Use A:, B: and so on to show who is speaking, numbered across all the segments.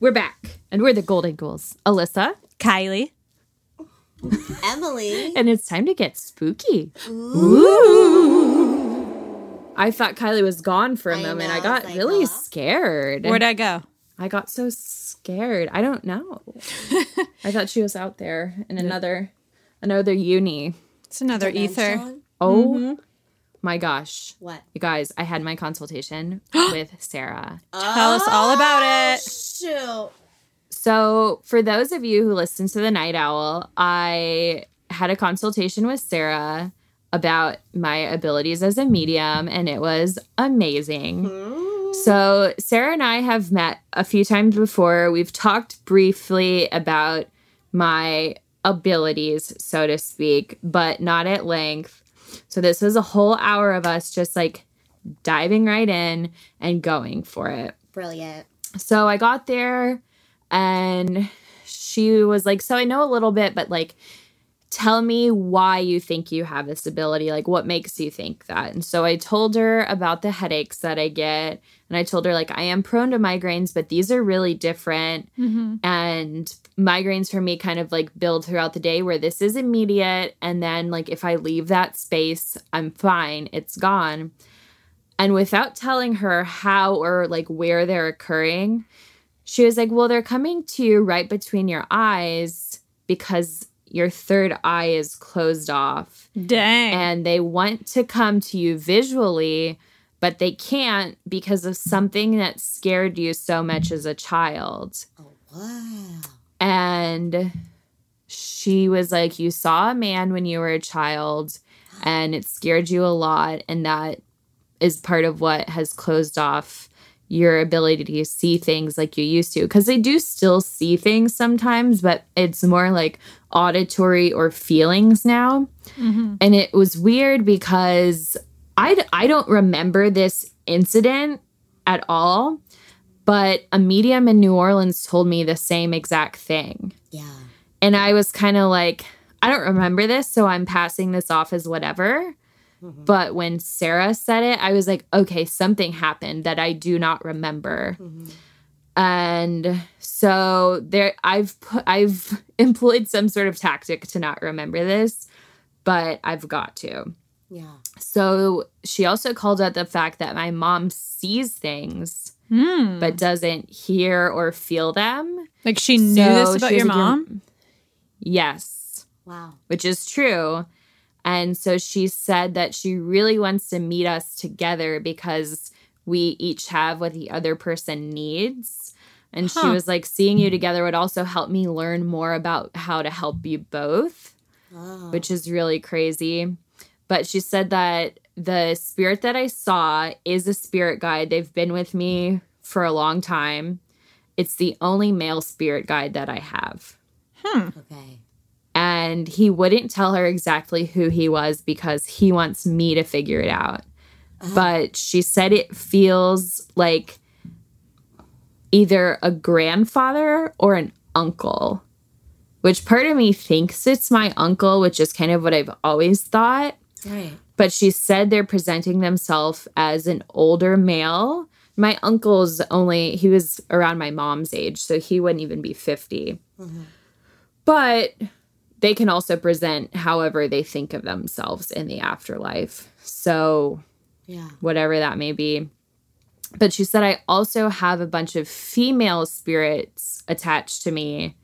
A: Hi.
B: Hello.
C: We're we're back, and we're the Golden Ghouls, Alyssa,
A: Kylie.
B: Emily.
C: and it's time to get spooky. Ooh. I thought Kylie was gone for a
B: I
C: moment.
B: know,
C: I got
B: it's
C: really
B: huh?
C: scared.
A: Where'd I go?
C: I got so scared. I don't know. I thought she was out there in another another uni.
A: It's another ether.
B: Dimension?
C: Oh mm-hmm. My gosh.
B: What?
C: You guys, I had my consultation with Sarah.
A: Tell us all oh, about it.
B: Shoot.
C: So, for those of you who listen to the Night Owl, I had a consultation with Sarah about my abilities as a medium, and it was amazing. So, Sarah and I have met a few times before. We've talked briefly about my abilities, so to speak, but not at length. So, this was a whole hour of us just like diving right in and going for it.
B: Brilliant.
C: So I got there and she was like, So I know a little bit, but like, tell me why you think you have this ability. Like, what makes you think that? And so I told her about the headaches that I get. And I told her, like, I am prone to migraines, but these are really different. Mm-hmm. And migraines for me kind of like build throughout the day where this is immediate. And then, like, if I leave that space, I'm fine, it's gone. And without telling her how or like where they're occurring, she was like, Well, they're coming to you right between your eyes because your third eye is closed off.
A: Dang.
C: And they want to come to you visually, but they can't because of something that scared you so much as a child.
B: Oh, wow.
C: And she was like, You saw a man when you were a child, and it scared you a lot. And that is part of what has closed off your ability to see things like you used to. Because they do still see things sometimes, but it's more like auditory or feelings now. Mm-hmm. And it was weird because I, d- I don't remember this incident at all, but a medium in New Orleans told me the same exact thing.
B: Yeah.
C: And I was kind of like, I don't remember this, so I'm passing this off as whatever. Mm-hmm. But when Sarah said it, I was like, okay, something happened that I do not remember. Mm-hmm. And so there I've put I've employed some sort of tactic to not remember this, but I've got to.
B: Yeah.
C: So she also called out the fact that my mom sees things
A: Hmm.
C: but doesn't hear or feel them.
A: Like she knew
C: So
A: this about
C: she was
A: your
C: like,
A: mom?
C: Yes,
B: Wow.
C: which is true. And so she said that she really wants to meet us together because we each have what the other person needs. And she was like, seeing you together would also help me learn more about how to help you both,
B: Oh.
C: which is really crazy. But she said that the spirit that I saw is a spirit guide. They've been with me for a long time. It's the only male spirit guide that I have hmm.
B: okay.
C: and he wouldn't tell her exactly who he was because he wants me to figure it out. Uh-huh. But she said it feels like either a grandfather or an uncle, which part of me thinks it's my uncle, which is kind of what I've always thought.
B: Right.
C: But she said they're presenting themselves as an older male. My uncle's only, he was around my mom's age, so he wouldn't even be 50. Mm-hmm. But they can also present however they think of themselves in the afterlife. So,
B: Yeah.
C: whatever that may be. But she said, I also have a bunch of female spirits attached to me.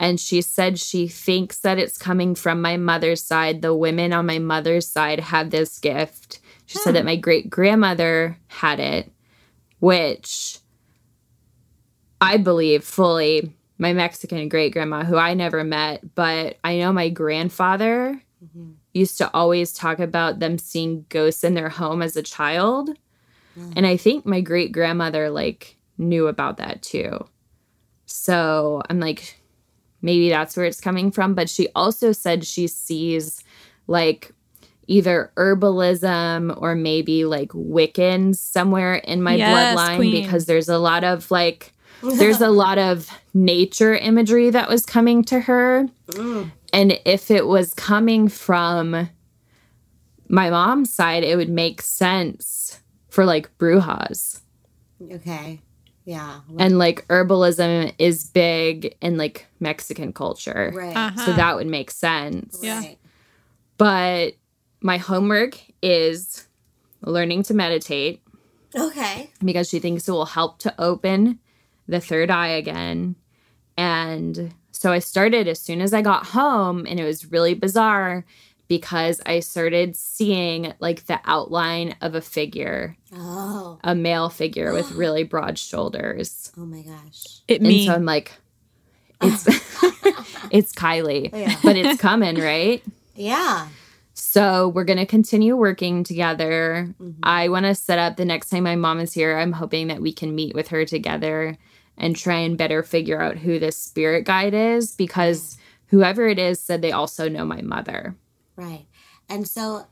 C: And she said she thinks that it's coming from my mother's side. The women on my mother's side have this gift. She said that my great grandmother had it, which I believe fully my Mexican great grandma, who I never met, but I know my grandfather mm-hmm. used to always talk about them seeing ghosts in their home as a child. Mm. And I think my great grandmother like knew about that too. So I'm like, maybe that's where it's coming from. But she also said she sees like either herbalism or maybe like Wiccans somewhere in my
A: Yes,
C: bloodline
A: queen.
C: because there's a lot of like there's a lot of nature imagery that was coming to her. Mm. And if it was coming from my mom's side, it would make sense for like brujas.
B: Okay. Yeah.
C: and like herbalism is big in like Mexican culture.
B: right.
A: Uh-huh.
C: So that would make sense.
A: Yeah.
B: Right.
C: But my homework is learning to meditate
B: Okay.
C: because she thinks it will help to open the third eye again. And so I started as soon as I got home, and it was really bizarre because I started seeing like the outline of a figure,
B: Oh.
C: a male figure with really broad shoulders.
B: Oh my gosh.
A: It
C: And
A: me.
C: so I'm like, it's it's Kylie,
B: Yeah.
C: but it's coming, right?
B: Yeah.
C: So we're gonna continue working together.
B: Mm-hmm.
C: I want to set up the next time my mom is here. I'm hoping that we can meet with her together and try and better figure out who this spirit guide is because whoever it is said they also know my mother.
B: Right. And so,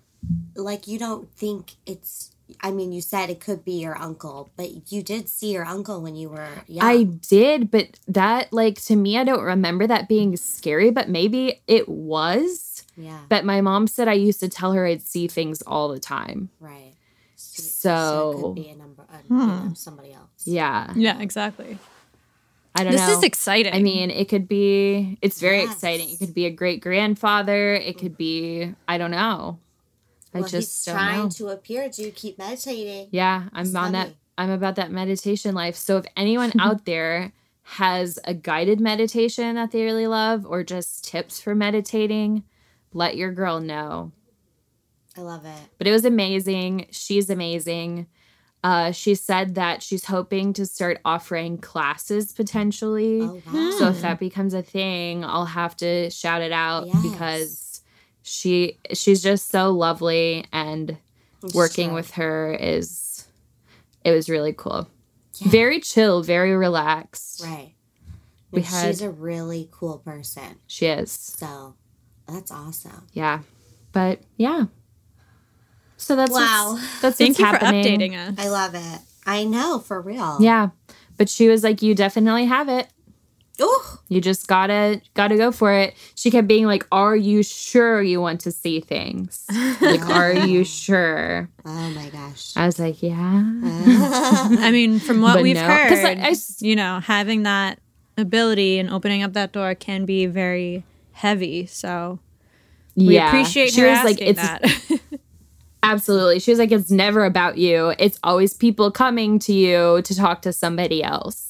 B: like, you don't think it's, I mean, you said it could be your uncle, but you did see your uncle when you were young.
C: I did, but that like to me, I don't remember that being scary, but maybe it was.
B: yeah.
C: But my mom said I used to tell her I'd see things all the time.
B: Right. So,
C: So-
B: it could be a number, a, you know, hmm. somebody else.
C: Yeah.
A: yeah, exactly.
C: I don't
A: This
C: know.
A: is exciting.
C: I mean, it could be, it's very
B: Yes.
C: exciting. It could be a great grandfather. It could be, I don't know. I
B: Well, he's
C: just don't
B: trying
C: know.
B: to appear to keep meditating.
C: Yeah, I'm on that. I'm about that meditation life. So if anyone out there has a guided meditation that they really love or just tips for meditating, let your girl know.
B: I love it.
C: But it was amazing. She's amazing. Uh, she said that she's hoping to start offering classes potentially.
B: Oh, wow.
C: So if that becomes a thing, I'll have to shout it out
B: Yes.
C: because she she's just so lovely and
B: It's
C: working
B: true.
C: with her is it was really cool.
B: Yeah.
C: Very chill, very relaxed.
B: Right.
C: We had-
B: she's a really cool person.
C: She is.
B: So that's awesome.
C: Yeah. But yeah. So that's
B: Wow.
C: what's, that's
A: Thank you
C: happening.
A: for updating us.
B: I love it. I know, for real.
C: Yeah. But she was like, You definitely have it.
B: Ooh.
C: You just gotta gotta go for it. She kept being like, Are you sure you want to see things? Like, are you sure?
B: Oh my gosh.
C: I was like, Yeah.
A: I mean, from what
C: But
A: we've
C: no, 'cause I-
A: heard,
C: I s-
A: you know, having that ability and opening up that door can be very heavy. So we
C: yeah.
A: appreciate
C: she
A: her
C: was
A: asking
C: like, It's
A: that.
C: absolutely. She was like, It's never about you. It's always people coming to you to talk to somebody else.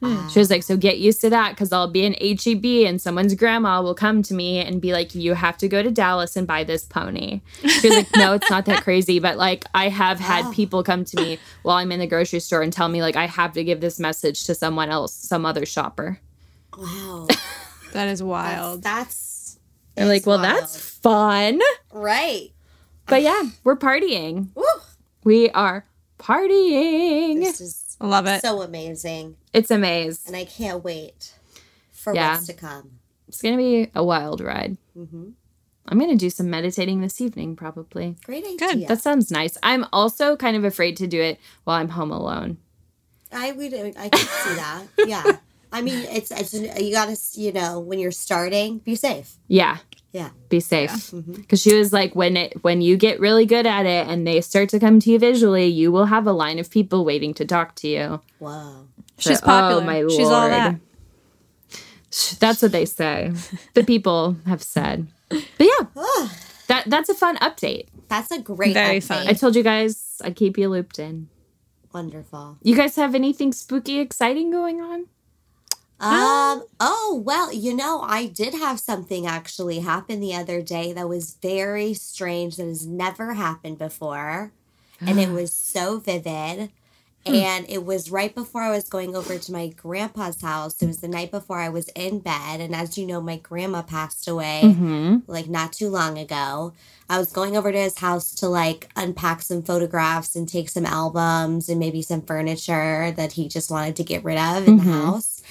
C: Hmm. She was like, so get used to that because I'll be in HEB and someone's grandma will come to me and be like, you have to go to Dallas and buy this pony. She was like, no, it's not that crazy. But like, I have had
B: Wow.
C: people come to me while I'm in the grocery store and tell me, like, I have to give this message to someone else, some other shopper.
B: Wow.
A: that is wild.
B: that's
C: I'm like, well,
B: wild.
C: that's fun.
B: right.
C: But yeah, we're partying.
B: Woo.
C: We are partying.
B: This is
A: I love it.
B: so amazing.
C: It's a maze.
B: And I can't wait for
C: Yeah.
B: what's to come.
C: It's going to be a wild ride.
B: hmm
C: I'm going to do some meditating this evening, probably.
B: Great idea.
A: Good.
C: That sounds nice. I'm also kind of afraid to do it while I'm home alone.
B: I would. I can see that. Yeah. I mean, it's it's you gotta you know when you're starting, be safe.
C: Yeah,
B: Yeah.
C: be safe.
B: Mhm.
C: Because she was like, when it when you get really good at it and they start to come to you visually, you will have a line of people waiting to talk to you.
B: Whoa.
A: She's popular.
C: Oh my
A: She's all
C: lord.
A: that.
C: That's what they say. the people have said. But yeah,
B: Ah,
C: that that's a fun update.
B: that's a great.
A: Very
B: update.
A: fun.
C: I told you guys I'd keep you looped in.
B: Wonderful.
C: You guys have anything spooky, exciting going on?
B: Um. Oh well, you know, I did have something actually happen the other day that was very strange. That has never happened before, and it was so vivid. And it was right before I was going over to my grandpa's house. It was the night before I was in bed, and as you know, my grandma passed away
C: Mm-hmm.
B: like not too long ago. I was going over to his house to like unpack some photographs and take some albums and maybe some furniture that he just wanted to get rid of in the
C: Mhm.
B: house.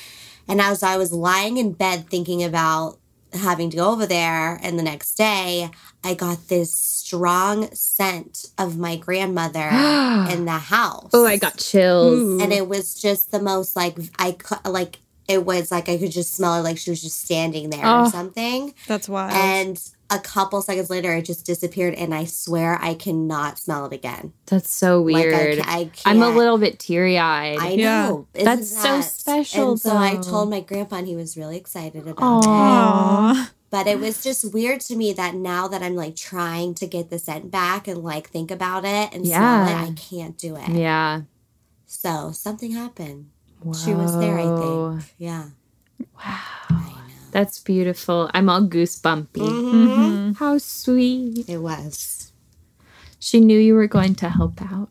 B: And as I was lying in bed thinking about having to go over there, and the next day, I got this strong scent of my grandmother in the house.
C: Oh, I got chills.
B: And it was just the most like I like it was like I could just smell her like she was just standing there
C: Oh.
B: or something.
A: That's wild.
B: And a couple seconds later, it just disappeared, and I swear I cannot smell it again.
C: That's so
B: Like, I
C: weird.
B: ca- I
C: I'm a little bit teary eyed.
B: I
A: Yeah.
B: know. Isn't
C: That's so special,
B: And so I told my grandpa, and he was really excited about
C: Aw.
B: it. But it was just weird to me that now that I'm like trying to get the scent back and like think about it and
C: Yeah.
B: smell it, I can't do it.
C: yeah.
B: So something happened. She was there, I think. Yeah.
C: Wow. That's beautiful. I'm all goosebumpy.
B: Mhm.
C: How sweet.
B: It was.
C: She knew you were going to help out.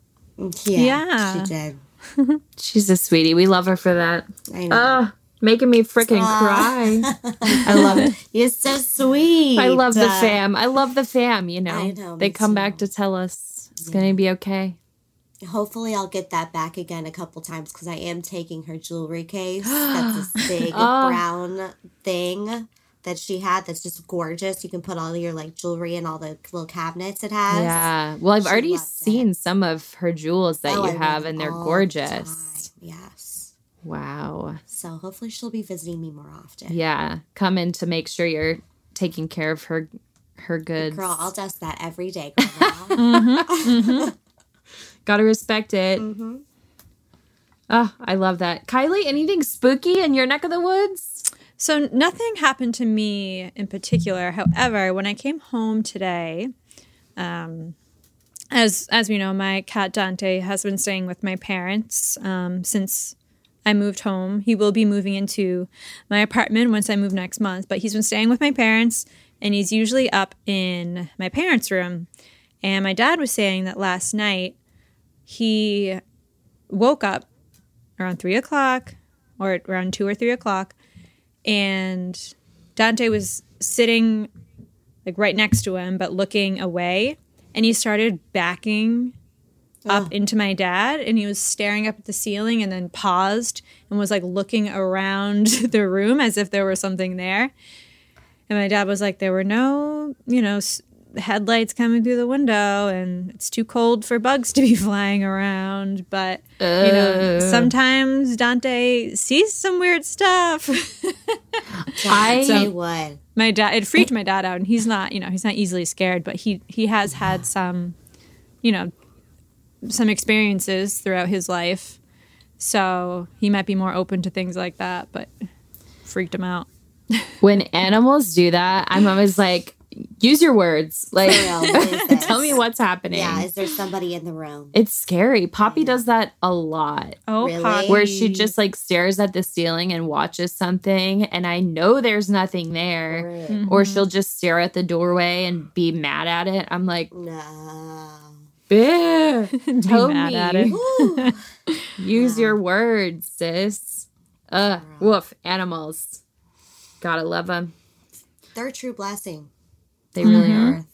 B: Yeah.
A: Yeah.
B: She did.
C: She's a sweetie. We love her for that.
B: I know.
C: Ah, making me freaking cry. I love it.
B: You're so sweet.
C: I love the
B: Uh,
C: fam. I love the fam, you know.
B: I know,
C: they come
B: too.
C: back to tell us it's going to be okay.
B: Hopefully, I'll get that back again a couple times because I am taking her jewelry case. That's this big
C: Oh.
B: brown thing that she had. That's just gorgeous. You can put all your like jewelry in all the little cabinets it has.
C: Yeah. Well, I've
B: She
C: already
B: loved it.
C: seen some of her jewels that
B: Oh,
C: you
B: wear
C: have, and they're
B: all the
C: gorgeous.
B: Yes.
C: Wow.
B: So hopefully she'll be visiting me more often.
C: Yeah. Come in to make sure you're taking care of her her goods.
B: Girl, I'll dust that every day, girl.
A: Mm-hmm.
C: Gotta respect it.
B: hmm
C: Oh, I love that. Kylie, anything spooky in your neck of the woods?
A: So nothing happened to me in particular. However, when I came home today, um, as as we know, my cat Dante has been staying with my parents um, since I moved home. He will be moving into my apartment once I move next month, but he's been staying with my parents, and he's usually up in my parents' room. And my dad was saying that last night he woke up around three o'clock or around two or three o'clock and Dante was sitting like right next to him but looking away and he started backing oh. up into my dad and he was staring up at the ceiling and then paused and was like looking around the room as if there was something there. And my dad was like there were no you know s- headlights coming through the window and it's too cold for bugs to be flying around but you know
C: oh.
A: sometimes dante sees some weird stuff.
C: I-
B: I would.
A: my dad it freaked my dad out and he's not you know he's not easily scared but he he has had some you know some experiences throughout his life. So he might be more open to things like that but freaked him out.
C: When animals do that, I'm always like, use your words. Like,
B: For real, what is this?
C: tell me what's happening.
B: Yeah, is there somebody in the room?
C: It's scary. Poppy does that a lot.
A: oh
B: Really?
A: Poppy.
C: Where she just like stares at the ceiling and watches something, and I know there's nothing there.
B: Right.
C: Or she'll just stare at the doorway and be mad at it. I'm like,
B: No.
C: Bear,
A: Be
C: tell
A: mad
C: me.
A: at it.
B: Woo.
C: Use your words, sis. Uh, woof. Animals. Gotta love them.
B: They're a true blessing.
C: They really
A: Mhm.
C: are.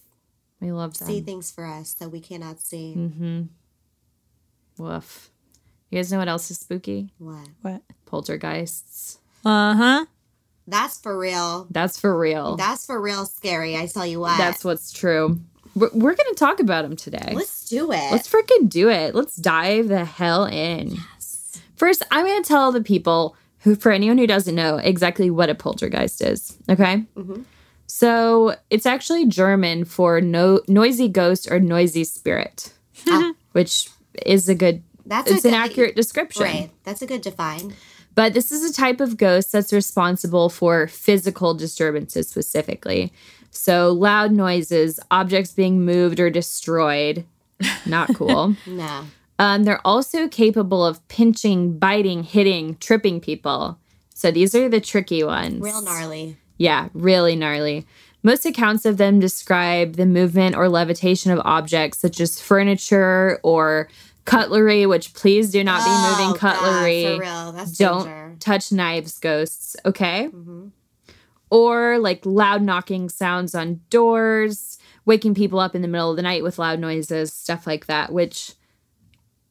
C: We love them.
B: See things for us that we cannot see.
C: Mm-hmm. Woof. You guys know what else is spooky?
B: What?
A: what
C: Poltergeists.
A: uh-huh
B: That's for real.
C: That's for real.
B: That's for real scary. I tell you what.
C: That's what's true. We're, we're going to talk about them today.
B: Let's do it.
C: Let's freaking do it. Let's dive the hell in. Yes. First, I'm going to tell the people who, for anyone who doesn't know, exactly what a poltergeist is. Okay.
B: Mhm.
C: So it's actually German for no noisy ghost or noisy spirit,
B: Ah,
C: which is a good.
B: that's
C: It's an accurate description.
B: Right. That's a good define.
C: But this is a type of ghost that's responsible for physical disturbances specifically. So, loud noises, objects being moved or destroyed. Not cool.
B: No.
C: um, they're also capable of pinching, biting, hitting, tripping people. So, these are the tricky ones.
B: Real gnarly.
C: Yeah, really gnarly. Most accounts of them describe the movement or levitation of objects such as furniture or cutlery, which please do not be
B: Oh,
C: moving
B: God,
C: cutlery
B: for real. That's
C: don't
B: danger.
C: touch knives ghosts okay
B: Mhm.
C: or like loud knocking sounds on doors waking people up in the middle of the night with loud noises stuff like that which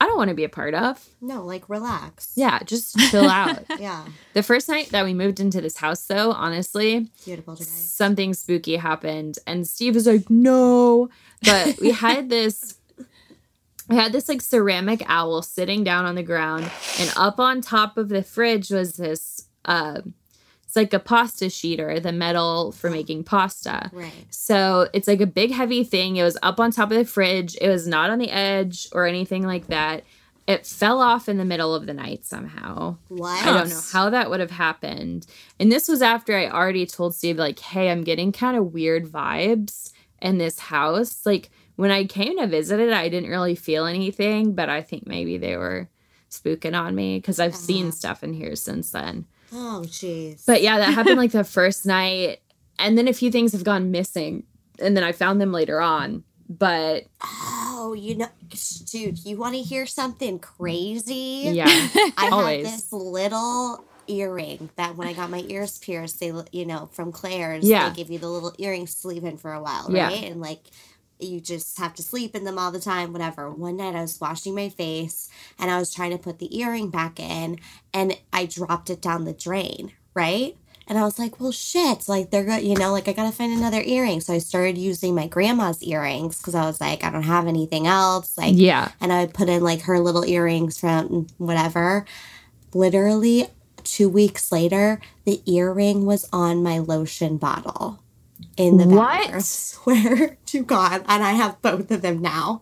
C: i don't want to be a part of
B: No, like relax.
C: yeah just chill out
B: Yeah.
C: the first night that we moved into this house though honestly
B: Beautiful
C: something spooky happened and steve was like no but we had this we had this like ceramic owl sitting down on the ground and up on top of the fridge was this uh, it's like a pasta sheeter, the metal for making pasta.
B: Right.
C: So it's like a big heavy thing. It was up on top of the fridge. It was not on the edge or anything like that. It fell off in the middle of the night somehow.
B: What?
C: I don't know how that would have happened. And this was after I already told Steve, like, hey, I'm getting kind of weird vibes in this house. Like, when I came to visit it, I didn't really feel anything, but I think maybe they were spooking on me because I've seen uh-huh. stuff in here since then.
B: Oh, jeez.
C: But yeah, that happened like the first night. And then a few things have gone missing. And then I found them later on. But
B: oh, you know, dude, you want to hear something crazy?
C: yeah,
B: I
C: always.
B: had this little earring that when I got my ears pierced, they, you know, from Claire's,
C: Yeah.
B: they give you the little earrings to sleep in for a while,
C: Yeah.
B: right? And like, you just have to sleep in them all the time, whatever. One night I was washing my face and I was trying to put the earring back in and I dropped it down the drain, right? And I was like, well, shit, like they're good, you know, like I gotta find another earring. So I started using my grandma's earrings because I was like, I don't have anything else. Like,
C: yeah.
B: and I would put in like her little earrings from mm, whatever. Literally, two weeks later, the earring was on my lotion bottle in the
C: What?
B: bathroom. Swear to God, and I have both of them now.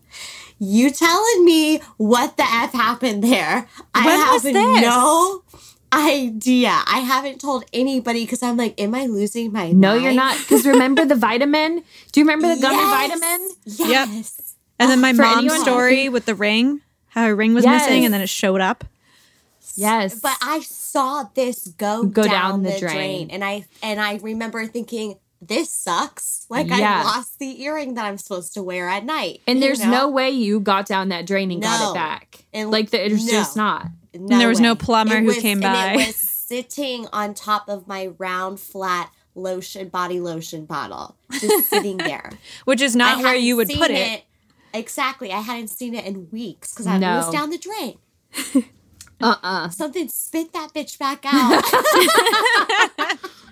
B: You telling me what the f happened there? I have
A: was this?
B: no idea. I haven't told anybody because I'm like, am I losing my
C: No,
B: mind?
C: you're not. Because remember the vitamin? Do you remember the gummy
B: Yes.
C: vitamin?
B: Yes. Yep.
A: And then my
C: For
A: mom's
C: anyone-
A: story with the ring, how her ring was
C: Yes.
A: missing and then it showed up.
C: Yes.
B: But I saw this go,
C: Go
B: down,
C: down the
B: the,
C: drain.
B: drain. and I and I remember thinking, "This sucks." Like
C: Yeah.
B: I lost the earring that I'm supposed to wear at night,
C: and there's
B: know?
C: no way you got down that drain and got it back.
B: And-
C: like the, it's
B: no.
C: just not.
B: No
A: there was no plumber
B: It
A: who
B: was-
A: came
B: and
A: by.
B: It was sitting on top of my round, flat lotion body lotion bottle, just sitting there.
A: Which is not
B: I
A: where you would
B: seen
A: put it.
B: Exactly, I hadn't seen it in weeks because I
C: No.
B: was down the drain.
C: Uh uh
B: Something spit that bitch back out.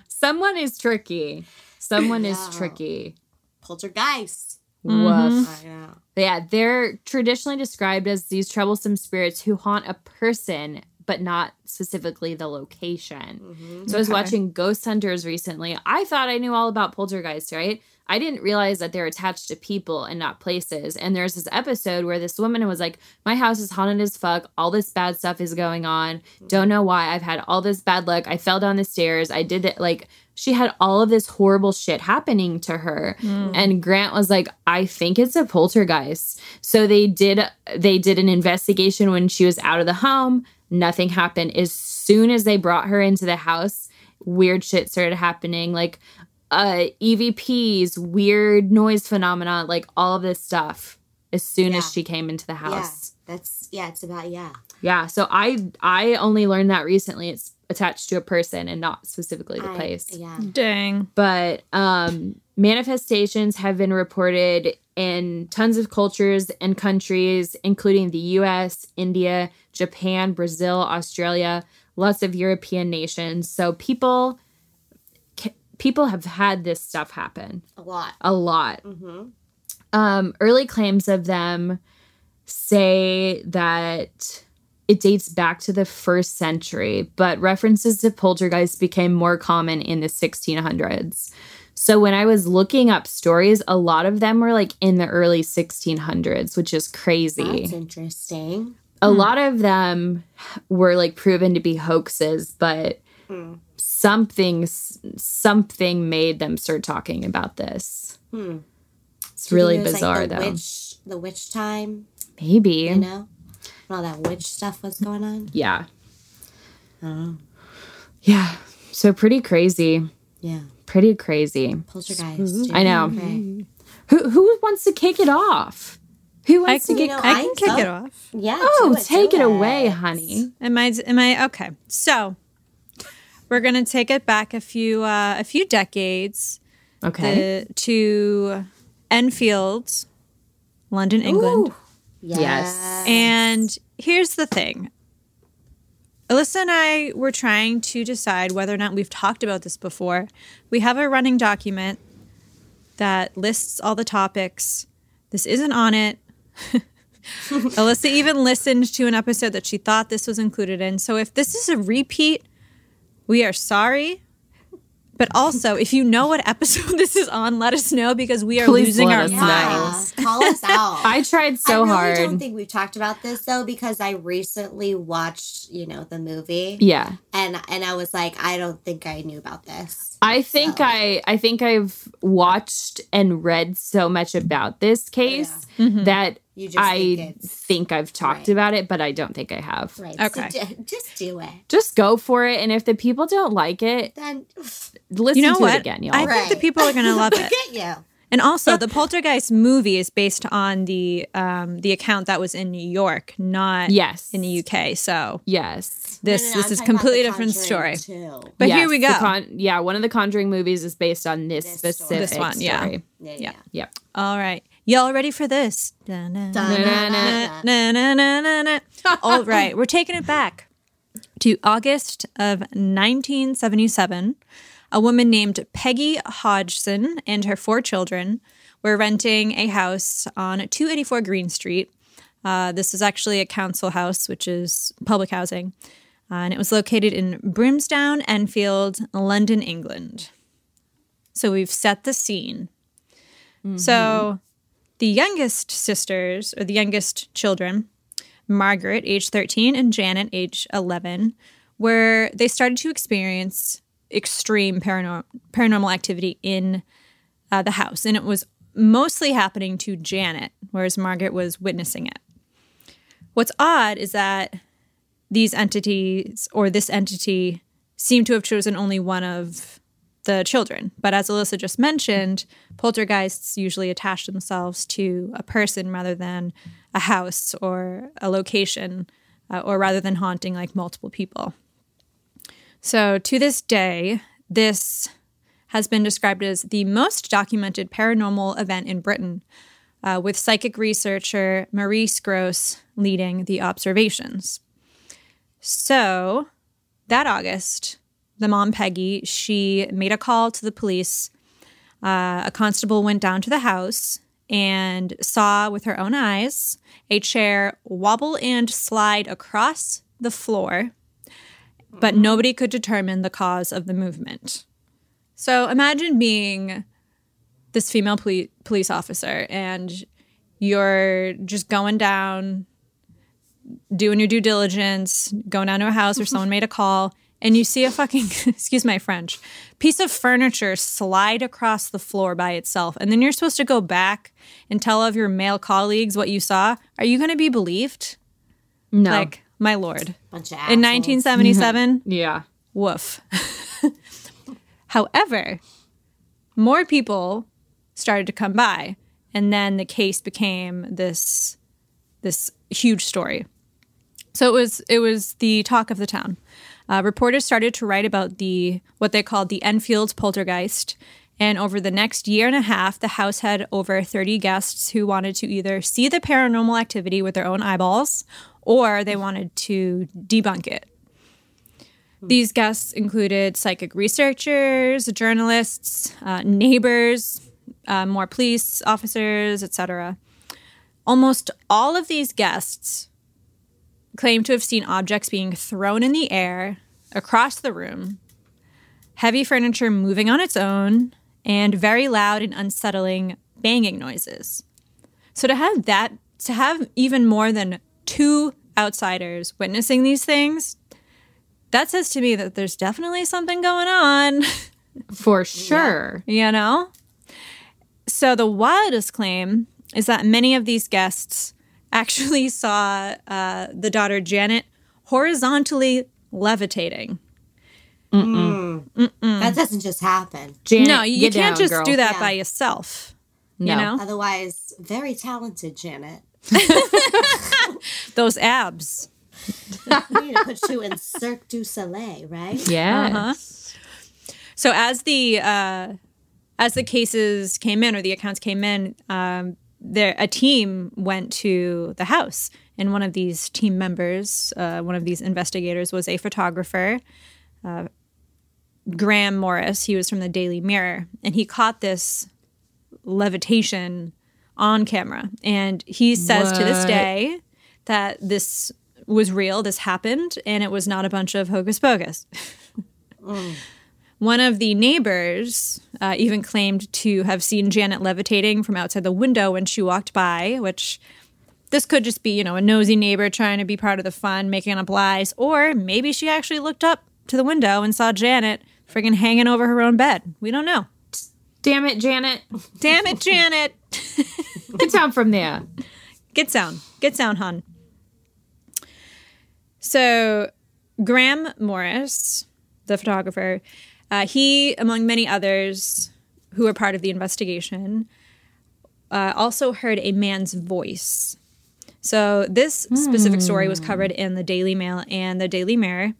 C: Someone is tricky. Someone is tricky.
B: Poltergeist. Mm-hmm.
C: Woof.
B: I know.
C: Yeah, they're traditionally described as these troublesome spirits who haunt a person, but not specifically the location. Mm-hmm. So I was watching Ghost Hunters recently. I thought I knew all about poltergeists, right? I didn't realize that they're attached to people and not places. And there's this episode where this woman was like, My house is haunted as fuck. All this bad stuff is going on. Don't know why. I've had all this bad luck. I fell down the stairs. I did it. Like, she had all of this horrible shit happening to her. Hmm. And Grant was like, I think it's a poltergeist. So they did they did an investigation when she was out of the home. Nothing happened. As soon as they brought her into the house, weird shit started happening. Like uh EVPs, weird noise phenomena, like all of this stuff as soon
B: Yeah.
C: as she came into the house.
B: Yeah, that's yeah. It's about yeah.
C: Yeah. So I I only learned that recently. It's attached to a person and not specifically the
B: I-
C: place
B: yeah.
A: Dang.
C: but um, manifestations have been reported in tons of cultures and countries, including the US, India, Japan, Brazil, Australia, lots of European nations. So people ca- people have had this stuff happen
B: A lot.
C: a lot.
B: Mm-hmm.
C: Um, early claims of them say that it dates back to the first century, but references to poltergeists became more common in the 1600s. So when I was looking up stories, a lot of them were like in the early 1600s, which is crazy.
B: That's interesting.
C: a lot of them were like proven to be hoaxes, but
B: Hmm.
C: Something something made them start talking about this.
B: Hmm.
C: It's
B: Do
C: really
B: it was,
C: bizarre
B: like, the
C: though.
B: Witch, the witch time,
C: Maybe.
B: you know, when all that witch stuff was going on.
C: Yeah.
B: Oh,
C: Yeah. So pretty crazy.
B: yeah.
C: Pretty crazy.
B: Poltergeist.
C: I know.
B: Okay.
C: Who who wants to kick it off? Who
A: I
C: wants
A: can,
C: to
B: you
C: get
B: know,
A: I
B: I-
A: can kick
B: oh.
A: it off.
B: Yeah.
C: Oh,
B: it,
C: take
B: do
C: it away, honey.
A: Am I? Am I okay? So we're gonna take it back a few uh, a few decades
C: Okay.
A: the, to Enfield, London, England.
B: Ooh. Yes.
C: Yes.
A: And here's the thing. Alyssa and I were trying to decide whether or not we've talked about this before. We have a running document that lists all the topics. This isn't on it. Alyssa even listened to an episode that she thought this was included in. So if this is a repeat, We are sorry. But also, if you know what episode this is on, let us know because we are
C: Please
A: losing our
C: us
A: minds.
B: Yeah, call us out.
C: I tried so
B: I really
C: hard.
B: I don't think we've talked about this though because I recently watched, you know, the movie
C: yeah.
B: and and I was like, I don't think I knew about this.
C: I think
B: So-
C: I I think I've watched and read so much about this case
A: Mhm.
C: that
B: You just think
C: I
B: it's
C: think I've talked
B: right.
C: about it, but I don't think I have.
B: right.
A: Okay.
B: So ju- just do it.
C: Just go for it, and if the people don't like it,
B: Then
C: listen
A: You know
C: to
A: what?
C: it again, y'all.
A: I think the people are going to love
B: look
A: it.
B: at you.
A: And also, the Poltergeist movie is based on the um, the account that was in New York, not
C: yes,
A: in the UK. So
C: yes.
A: this
B: No, no, no,
A: this
B: I'm
A: is completely different story.
B: Too.
A: But
C: Yes,
A: here we go.
C: con- yeah, one of the Conjuring movies is based on this,
B: This story.
C: specific
A: This one, yeah.
C: story.
B: Yeah,
A: Yeah.
B: yeah.
C: Yep.
A: All right, y'all ready for this? All right, we're taking it back to August of 1977. A woman named Peggy Hodgson and her four children were renting a house on 284 Green Street. Uh, this is actually a council house, which is public housing, uh, and it was located in Brimsdown, Enfield, London, England. So we've set the scene. So the youngest sisters, or the youngest children, Margaret, age 13, and Janet, age 11, were they started to experience extreme paranormal activity in uh, the house, and it was mostly happening to Janet, whereas Margaret was witnessing it. What's odd is that these entities or this entity seem to have chosen only one of the children. But as Alyssa just mentioned, poltergeists usually attach themselves to a person rather than a house or a location, uh, or rather than haunting like multiple people. So to this day, this has been described as the most documented paranormal event in Britain, uh, with psychic researcher Maurice Grosse leading the observations. So that August, the mom, Peggy, she made a call to the police. Uh, a constable went down to the house and saw with her own eyes a chair wobble and slide across the floor, but nobody could determine the cause of the movement. So imagine being this female poli- police officer and you're just going down, doing your due diligence, going down to a house where someone made a call, and you see a fucking, excuse my French, piece of furniture slide across the floor by itself. And then you're supposed to go back and tell all of your male colleagues what you saw. Are you going to be believed?
C: No.
A: Like, my lord.
B: Bunch of
A: In
B: assholes.
A: 1977,
C: yeah.
A: Woof. However, more people started to come by, and then the case became this this huge story. So it was it was the talk of the town. Uh, reporters started to write about the what they called the Enfield poltergeist, and over the next year and a half, the house had over 30 guests who wanted to either see the paranormal activity with their own eyeballs, or they wanted to debunk it. These guests included psychic researchers, journalists, uh, neighbors, uh, more police officers, etc. Almost all of these guests claim to have seen objects being thrown in the air across the room, heavy furniture moving on its own, and very loud and unsettling banging noises. So to have that, to have even more than two outsiders witnessing these things, that says to me that there's definitely something going on,
C: For sure.
A: you know? So the wildest claim is that many of these guests actually saw uh, the daughter Janet horizontally levitating.
B: That doesn't just happen.
C: Janet,
A: no, you, you can't
C: down,
A: just
C: girl.
A: do that
B: Yeah.
A: by yourself.
C: No.
A: You know?
B: Otherwise, very talented, Janet.
A: Those abs.
B: We need to put you in Cirque du Soleil, right?
C: Yeah.
A: Uh-huh. So as the uh, as the cases came in or the accounts came in, um, there a team went to the house, and one of these team members, uh, one of these investigators, was a photographer, uh, Graham Morris. He was from the Daily Mirror, and he caught this levitation on camera, and he says to this day that this was real. This happened, and it was not a bunch of hocus pocus. One of the neighbors uh, even claimed to have seen Janet levitating from outside the window when she walked by, which this could just be, you know, a nosy neighbor trying to be part of the fun, making up lies, or maybe she actually looked up to the window and saw Janet friggin' hanging over her own bed. We don't know.
C: Damn it, Janet.
A: Damn it, Janet.
C: Get down from there.
A: Get sound. Get sound, hon. So, Graham Morris, the photographer, uh, he, among many others who were part of the investigation, uh, also heard a man's voice. So, this specific story was covered in the Daily Mail and the Daily Mirror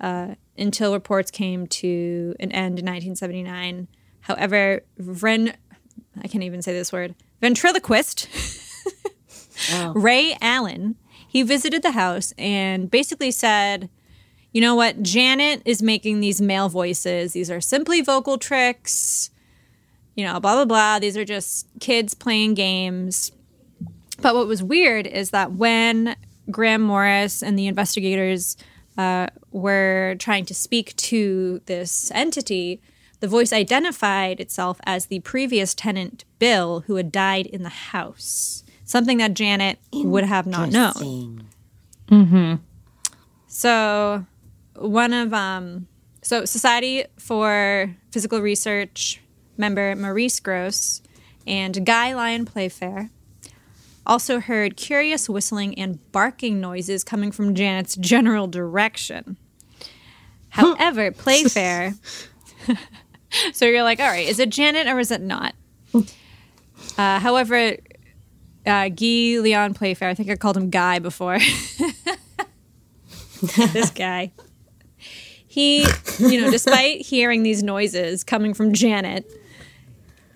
A: uh, until reports came to an end in 1979. However, Vren, I can't even say this word, ventriloquist Ray Alan, he visited the house and basically said, you know what, Janet is making these male voices. These are simply vocal tricks, you know, blah, blah, blah. These are just kids playing games. But what was weird is that when Graham Morris and the investigators uh, were trying to speak to this entity, the voice identified itself as the previous tenant, Bill, who had died in the house. Something that Janet would have not known.
B: Interesting.
A: So, one of um, so Society for Psychical Research member Maurice Grosse and Guy Lyon Playfair also heard curious whistling and barking noises coming from Janet's general direction. However, Playfair. so you're like, all right, is it Janet or is it not? Uh, however, uh, Guy Lyon Playfair, I think I called him Guy before. this guy. He, you know, despite hearing these noises coming from Janet,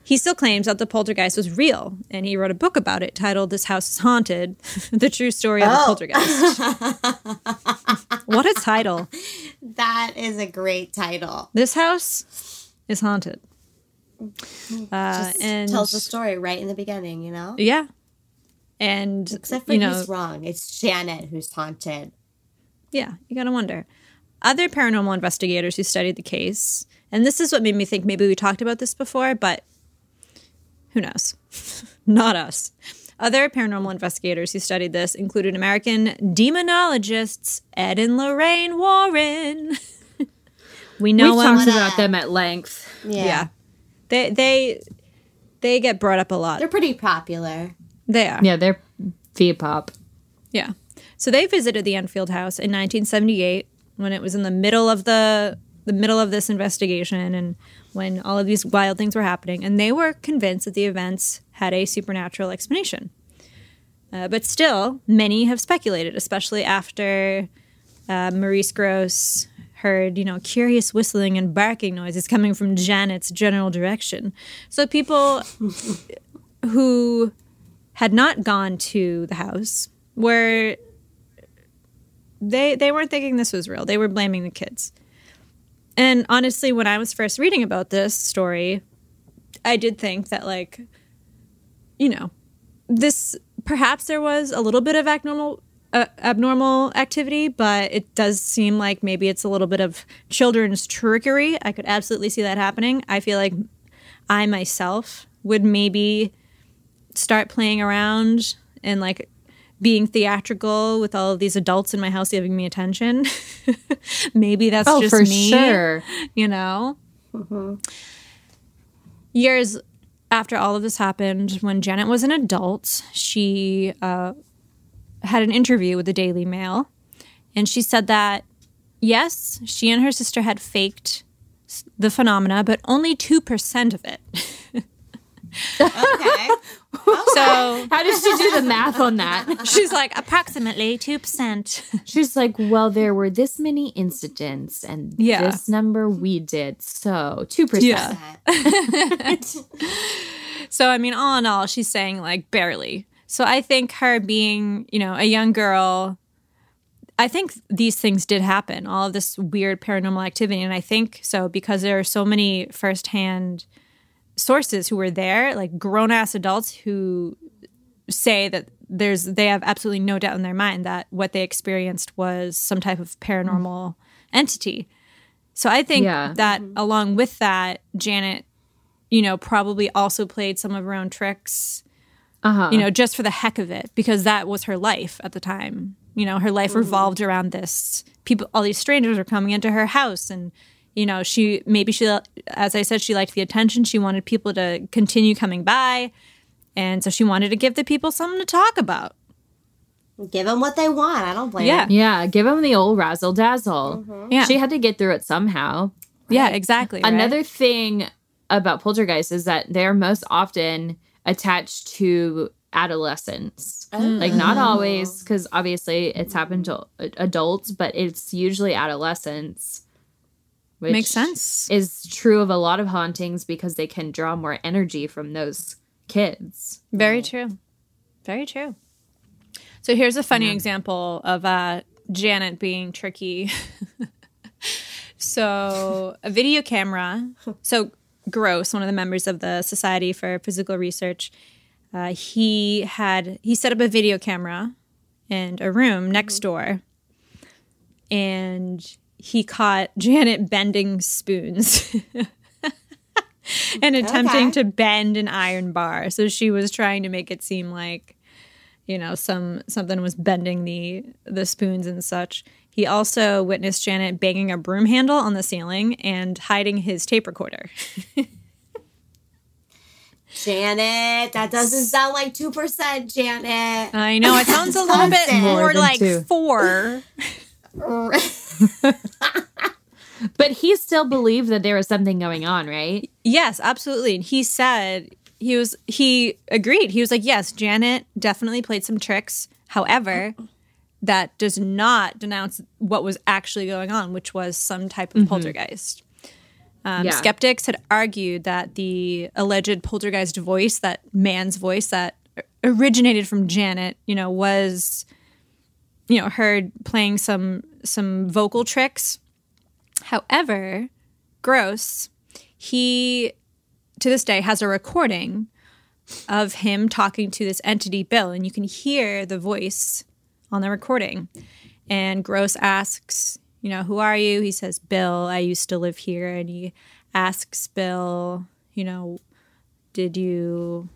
A: he still claims that the poltergeist was real, and he wrote a book about it titled "This House is Haunted: The True Story of the Poltergeist." what a title!
B: That is a great title.
A: This house is haunted. Uh,
B: Just
A: and
B: tells the story right in the beginning, you know?
A: yeah, and
B: Except for
A: you know,
B: who's wrong. It's Janet who's haunted.
A: Yeah, you gotta wonder. Other paranormal investigators who studied the case, and this is what made me think maybe we talked about this before, but who knows? Not us. Other paranormal investigators who studied this included American demonologists Ed and Lorraine Warren. we know
C: We've talked about them at length.
B: Yeah.
A: yeah. They they they get brought up a lot.
B: They're pretty popular.
A: They are.
C: Yeah, they're V-pop.
A: Yeah. So they visited the Enfield house in 1978 when it was in the middle of the the middle of this investigation and when all of these wild things were happening and they were convinced that the events had a supernatural explanation. Uh, but still, many have speculated, especially after uh, Maurice Grosse heard, you know, curious whistling and barking noises coming from Janet's general direction. So people who had not gone to the house were they they weren't thinking this was real. They were blaming the kids. And honestly, when I was first reading about this story, I did think that like you know, this perhaps there was a little bit of abnormal uh, abnormal activity, but it does seem like maybe it's a little bit of children's trickery. I could absolutely see that happening. I feel like I myself would maybe start playing around and like being theatrical with all of these adults in my house giving me attention. maybe that's
C: Oh,
A: just
C: for
A: me,
C: sure.
A: you know. Years after all of this happened, when Janet was an adult, she uh, had an interview with the Daily Mail, and she said that yes, she and her sister had faked the phenomena, but only two percent of it.
B: Okay.
A: So
C: How did she do the math on that?
A: she's like approximately two percent.
C: She's like, well, there were this many incidents, and
A: Yeah.
C: this number we did, so two percent.
A: Yeah. So I mean, all in all, she's saying like barely. So I think her being, you know, a young girl, I think these things did happen, all of this weird paranormal activity. And I think so because there are so many firsthand sources who were there, like grown ass adults who say that there's they have absolutely no doubt in their mind that what they experienced was some type of paranormal entity. So I think
C: Yeah.
A: that along with that, Janet, you know, probably also played some of her own tricks,
C: Uh-huh.
A: you know, just for the heck of it, because that was her life at the time. You know, her life revolved around this. People, all these strangers were coming into her house, and you know, she maybe she, as I said, she liked the attention. She wanted people to continue coming by, and so she wanted to give the people something to talk about.
B: Give them what they want. I don't blame
A: Yeah.
B: them.
C: Yeah, give them the old razzle dazzle.
A: Yeah,
C: She had to get through it somehow.
A: yeah, exactly. right?
C: Another thing about poltergeists is that they're most often attached to adolescents. Like not always, because obviously it's happened to adults, but it's usually adolescents. Which
A: Makes sense.
C: Is true of a lot of hauntings because they can draw more energy from those kids.
A: Very true. Very true. So here's a funny example of uh, Janet being tricky. so a video camera. So Grosse, one of the members of the Society for Psychical Research, uh, he had he set up a video camera in a room next door, and he caught Janet bending spoons. and attempting
B: Okay.
A: to bend an iron bar. So she was trying to make it seem like, you know, some something was bending the the spoons and such. He also witnessed Janet banging a broom handle on the ceiling and hiding his tape recorder.
B: Janet, that doesn't sound like 2%, Janet.
A: I know it sounds a little bit
B: More
A: more like
C: two.
A: four.
C: But he still believed that there was something going on, right?
A: Yes, absolutely. And he said he was he agreed. He was like, "Yes, Janet definitely played some tricks. However, that does not denounce what was actually going on, which was some type of poltergeist." Um,
C: Yeah.
A: Skeptics had argued that the alleged poltergeist voice, that man's voice that originated from Janet, you know, was you know heard playing some some vocal tricks. However, Grosse, he to this day has a recording of him talking to this entity Bill, and you can hear the voice on the recording. And Grosse asks, you know, who are you? He says, Bill, I used to live here. And he asks Bill, you know, did you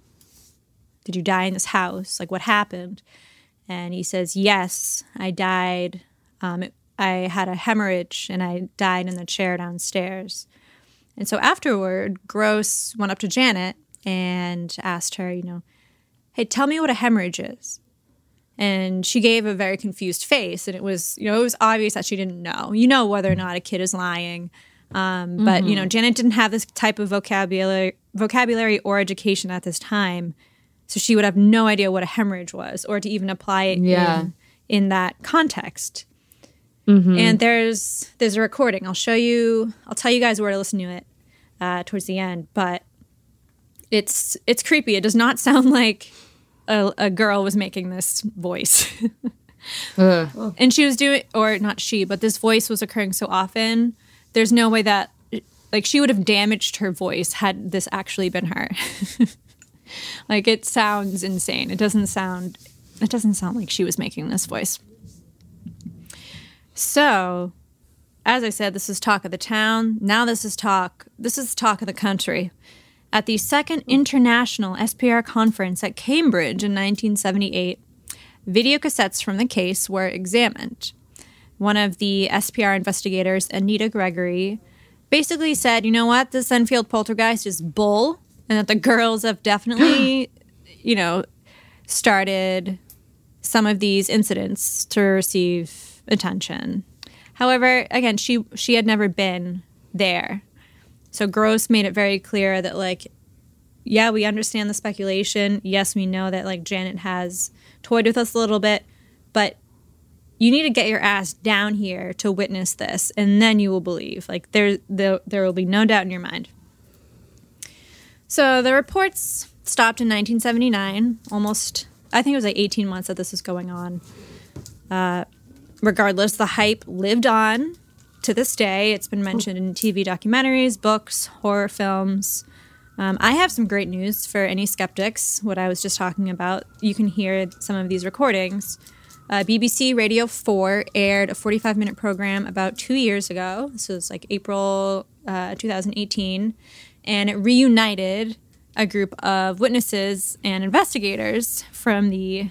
A: did you die in this house? Like what happened? And he says, Yes, I died. Um, it- I had a hemorrhage and I died in the chair downstairs. And so afterward, Grosse went up to Janet and asked her, you know, hey, tell me what a hemorrhage is. And she gave a very confused face. And it was, you know, it was obvious that she didn't know. You know whether or not a kid is lying. Um, but, you know, Janet didn't have this type of vocabulary, vocabulary or education at this time. So she would have no idea what a hemorrhage was or to even apply it
C: Yeah.
A: in, in that context. And there's there's a recording. I'll show you. I'll tell you guys where to listen to it uh, towards the end. But it's it's creepy. It does not sound like a, a girl was making this voice.
C: Ugh.
A: and she was doing or not she but this voice was occurring so often there's no way that like she would have damaged her voice had this actually been her. Like it sounds insane. It doesn't sound it doesn't sound like she was making this voice. So as i said this is talk of the town. Now this is talk this is talk of the country at the second international spr conference at cambridge in 1978 video cassettes from the case were examined. One of the SPR investigators, Anita Gregory, basically said, you know what, this Enfield poltergeist is bull, and that the girls have definitely, you know, started some of these incidents to receive attention. However, again, she she had never been there. So Grosse made it very clear that like yeah, we understand the speculation. Yes, we know that like Janet has toyed with us a little bit, but you need to get your ass down here to witness this, and then you will believe. Like there, there, there will be no doubt in your mind. So the reports stopped in 1979. Almost, I think it was like 18 months that this was going on. Uh, regardless, the hype lived on to this day. It's been mentioned in TV documentaries, books, horror films. Um, I have some great news for any skeptics. What I was just talking about, you can hear some of these recordings Uh, BBC Radio 4 aired a 45 minute program about two years ago. This was like April uh, 2018. And it reunited a group of witnesses and investigators from the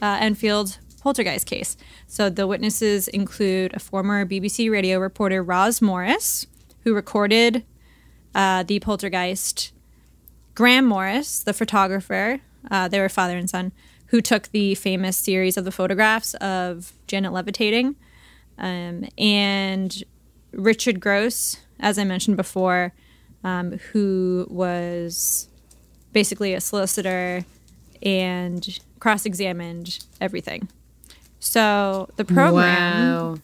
A: uh, Enfield poltergeist case. So the witnesses include a former BBC radio reporter, Roz Morris, who recorded uh, the poltergeist, Graham Morris, the photographer, uh, they were father and son, who took the famous series of the photographs of Janet levitating, um, and Richard Grosse, as I mentioned before, um, who was basically a solicitor and cross examined everything. So the program
C: Wow.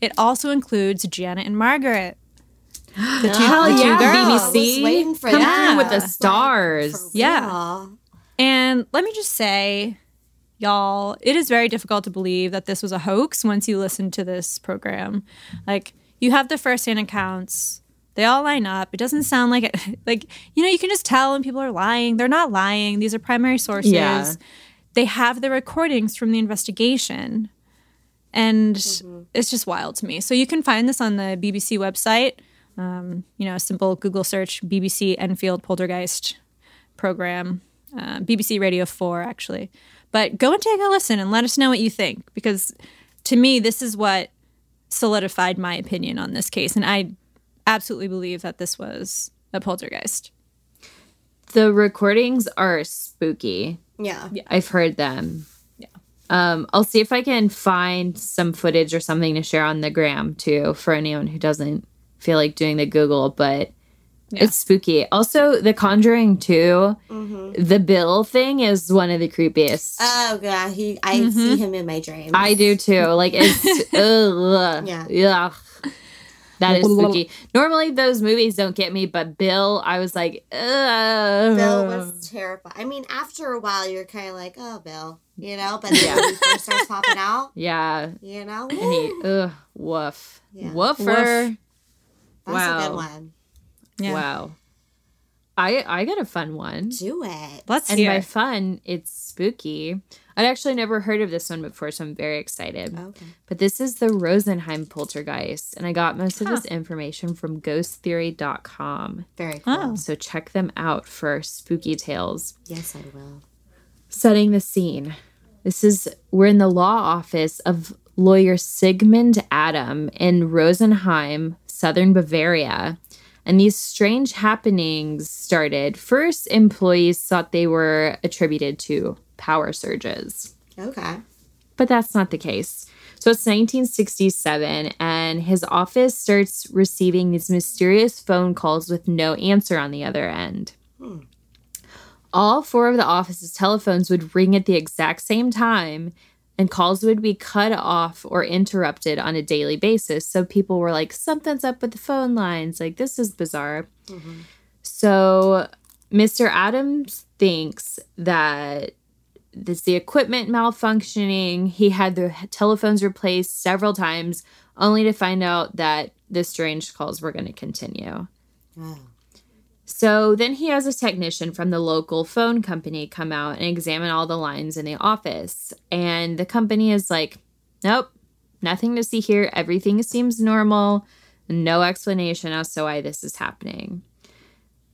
A: it also includes Janet and Margaret. The two,
C: Hell
A: the two
C: yeah,
A: girls.
B: I
C: BBC.
B: waiting for
C: Come
B: that.
C: through with the stars.
B: for
A: Yeah. And let me just say, y'all, it is very difficult to believe that this was a hoax once you listen to this program. Like, you have the first-hand accounts. They all line up. It doesn't sound like it. Like, you know, you can just tell when people are lying. They're not lying. These are primary sources.
C: Yeah.
A: They have the recordings from the investigation. And
B: Mm-hmm.
A: it's just wild to me. So you can find this on the BBC website. Um, you know, a simple Google search BBC Enfield Poltergeist program, uh, BBC Radio 4, actually. But go and take a listen and let us know what you think because to me, this is what solidified my opinion on this case. And I absolutely believe that this was a poltergeist.
C: The recordings are spooky.
B: Yeah. yeah.
C: I've heard them.
A: Yeah.
C: Um, I'll see if I can find some footage or something to share on the gram too for anyone who doesn't feel like doing the Google, but
A: Yeah.
C: it's spooky. Also, The Conjuring 2,
B: Mm-hmm.
C: the Bill thing is one of the creepiest.
B: Oh god, he. I see him in my dreams.
C: I do too. Like it's ugh,
B: Yeah.
C: yeah. That is spooky. Normally those movies don't get me, but Bill, I was like, ugh.
B: Bill was terrified. I mean, after a while, you're kind of like, oh, Bill, you know. But then when he first starts popping out,
C: yeah,
B: you know,
C: and he ugh, woof,
B: Yeah.
C: woofer.
B: that's a
C: wow.
B: good one.
A: Yeah.
C: Wow. I I got a fun one.
B: Do it.
A: Let's
C: And
A: hear.
C: by fun, it's spooky. I'd actually never heard of this one before, so I'm very excited.
B: Oh, okay.
C: But this is the Rosenheim poltergeist, and I got most of
A: Huh.
C: this information from ghosttheory.com.
B: Very um, cool.
A: Oh.
C: So check them out for spooky tales.
B: Yes, I will.
C: Setting the scene. This is we're in the law office of lawyer Sigmund Adam in Rosenheim, southern Bavaria. And these strange happenings started. First, employees thought they were attributed to power surges,
B: Okay.
C: but that's not the case. So it's 1967, and his office starts receiving these mysterious phone calls with no answer on the other end. Hmm. All four of the office's telephones would ring at the exact same time, and calls would be cut off or interrupted on a daily basis. So people were like, something's up with the phone lines. Like, this is bizarre. Mm-hmm. So Mr. Adams thinks that it's the equipment malfunctioning. He had the telephones replaced several times, only to find out that the strange calls were going to continue. So then he has a technician from the local phone company come out and examine all the lines in the office. And the company is like, nope, nothing to see here. Everything seems normal. No explanation as to why this is happening.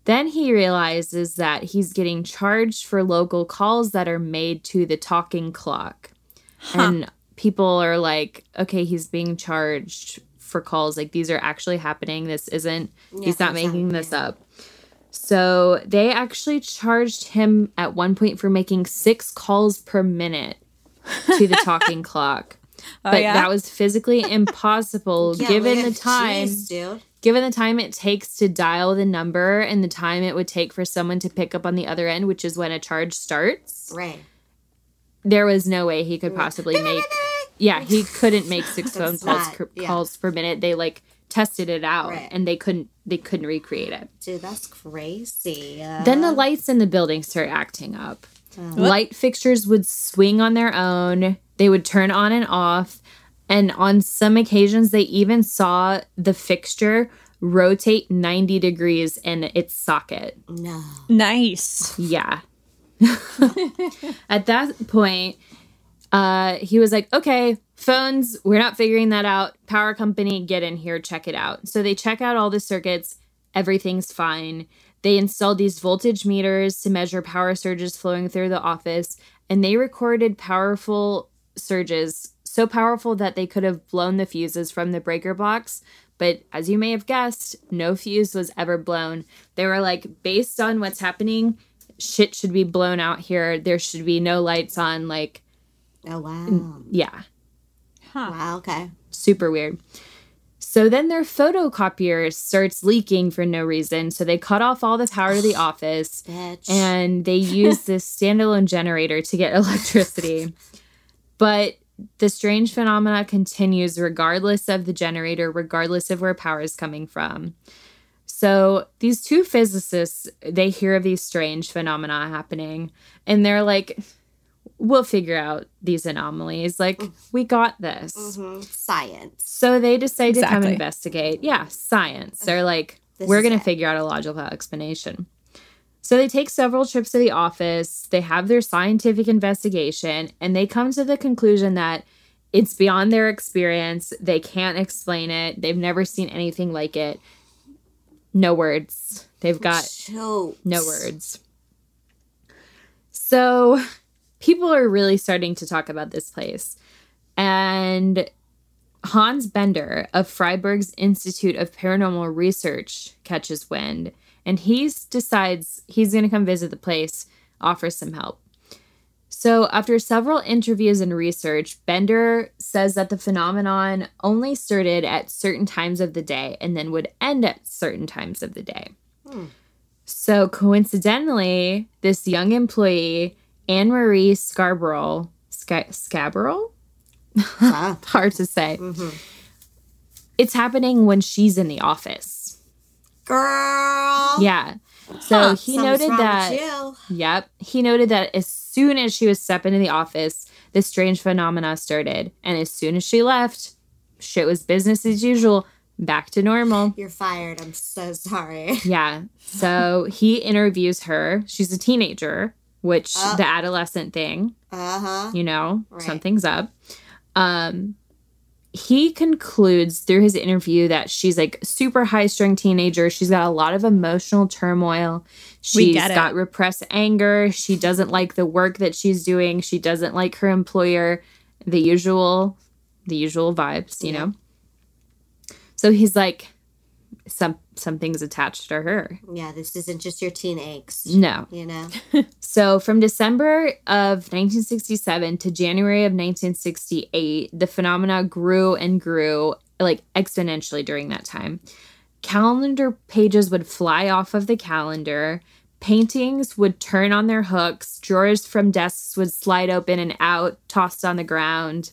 C: Then he realizes that he's getting charged for local calls that are made to the talking clock. And people are like, okay, he's being charged for calls. Like these are actually happening. This isn't, he's not making this up. So they actually charged him at one point for making six calls per minute to the talking clock. But
A: yeah?
C: that was physically impossible given the time
B: Jeez.
C: Given the time it takes to dial the number and the time it would take for someone to pick up on the other end, which is when a charge starts,
B: Right.
C: there was no way he could possibly make. Yeah, he couldn't make six phone calls,
B: not-
C: cr-
B: yeah.
C: calls per minute. They like tested it out
B: Right.
C: and they couldn't. They couldn't recreate it.
B: Dude, that's crazy. Uh,
C: Then the lights in the building start acting up. Light fixtures would swing on their own. They would turn on and off. And on some occasions, they even saw the fixture rotate 90 degrees in its socket.
B: no.
A: nice.
C: Yeah. At that point, Uh, he was like, okay, phones, we're not figuring that out. Power company, get in here, check it out. So they check out all the circuits, everything's fine. They installed these voltage meters to measure power surges flowing through the office, and they recorded powerful surges, so powerful that they could have blown the fuses from the breaker box. But as you may have guessed, no fuse was ever blown. They were like, based on what's happening, shit should be blown out here. There should be no lights on. Like,
B: Oh wow.
C: yeah,
A: Huh.
B: Wow. Okay.
C: super weird. So then their photocopier starts leaking for no reason. So they cut off all the power to the office
B: Bitch.
C: and they use this standalone generator to get electricity. But the strange phenomena continues regardless of the generator, regardless of where power is coming from. So these two physicists, they hear of these strange phenomena happening and they're like, we'll figure out these anomalies. Like, we got this.
B: Mhm. Science.
C: So they decide to come investigate. Yeah, science. They're like,
B: This
C: we're going to
B: it.
C: figure out a logical explanation. So they take several trips to the office, they have their scientific investigation, and they come to the conclusion that it's beyond their experience. They can't explain it. They've never seen anything like it. No words. They've got
B: Shoot.
C: no words. So people are really starting to talk about this place. And Hans Bender of Freiburg's Institute of Paranormal Research catches wind and he decides he's going to come visit the place, offer some help. So, after several interviews and research, Bender says that the phenomenon only started at certain times of the day and then would end at certain times of the day. So, coincidentally, this young employee, Anne Marie Scarborough, Sca- Scarborough?
B: Wow.
C: Hard to say.
B: Mhm.
C: It's happening when she's in the office.
B: Girl.
C: Yeah. So he noted that. Yep. He noted that as soon as she was stepping into the office, this strange phenomena started. And as soon as she left, shit was business as usual, back to normal.
B: You're fired. I'm so sorry.
C: Yeah. So he interviews her. She's a teenager, which
B: Oh.
C: the adolescent thing,
B: Uh huh.
C: you know,
B: Right.
C: something's up. Um he concludes through his interview that she's like super high strung teenager. She's got a lot of emotional turmoil. She's got repressed anger. She doesn't like the work that she's doing. She doesn't like her employer. The usual, the usual vibes, you
B: Yeah.
C: know. So he's like, some something's attached to her.
B: Yeah, this isn't just your teen aches.
C: No.
B: You know?
C: So from December of 1967 to January of 1968, the phenomena grew and grew like exponentially during that time. Calendar pages would fly off of the calendar. Paintings would turn on their hooks. Drawers from desks would slide open and out, tossed on the ground.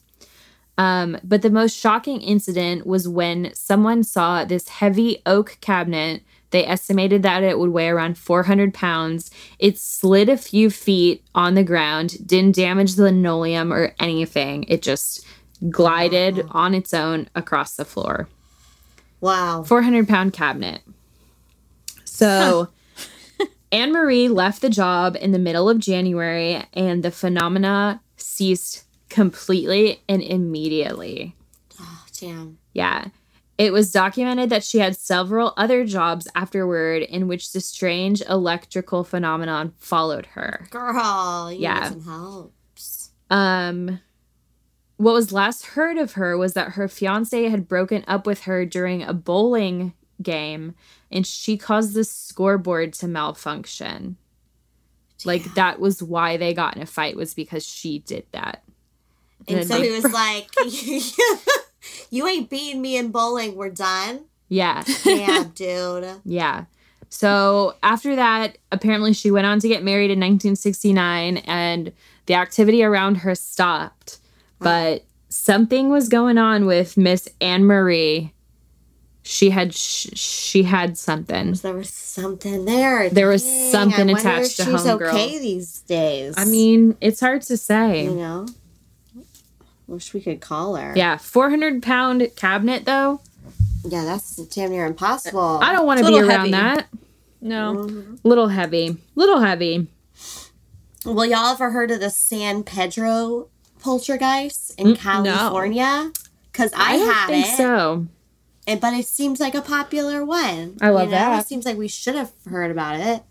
C: Um, but the most shocking incident was when someone saw this heavy oak cabinet. They estimated that it would weigh around 400 pounds. It slid a few feet on the ground, didn't damage the linoleum or anything. It just glided on its own across the floor.
B: Wow.
C: 400 pound cabinet. So Anne Marie left the job in the middle of January and the phenomena ceased completely and immediately.
B: Oh, damn.
C: Yeah. It was documented that she had several other jobs afterward in which the strange electrical phenomenon followed her.
B: Girl, you
C: Yeah.
B: need some help.
C: Um what was last heard of her was that her fiance had broken up with her during a bowling game and she caused the scoreboard to malfunction. Like that was why they got in a fight was because she did that.
B: And so he was like, You ain't beating me in bowling. We're done.
C: Yeah.
B: Damn, dude.
C: Yeah. So after that, apparently she went on to get married in 1969 and the activity around her stopped. Uh-huh. But something was going on with Miss Anne Marie. She had sh- she had something.
B: There was something there.
C: There was
B: Dang,
C: something
B: I
C: attached
B: if
C: to
B: she's
C: Homegirl.
B: okay these days.
C: I mean, it's hard to say.
B: you know? Wish we could call her.
C: Yeah, 400 pound cabinet though.
B: Yeah, that's damn near impossible.
C: I don't want to be around
A: heavy.
C: that.
A: No.
B: Mhm.
C: Little heavy. Little heavy.
B: Well, y'all ever heard of the San Pedro poltergeist in California? Because I,
C: I don't
B: had
C: think
B: it,
C: so.
B: and- but it seems like a popular one.
C: I love
B: you know?
C: that.
B: It seems like we should have heard about it.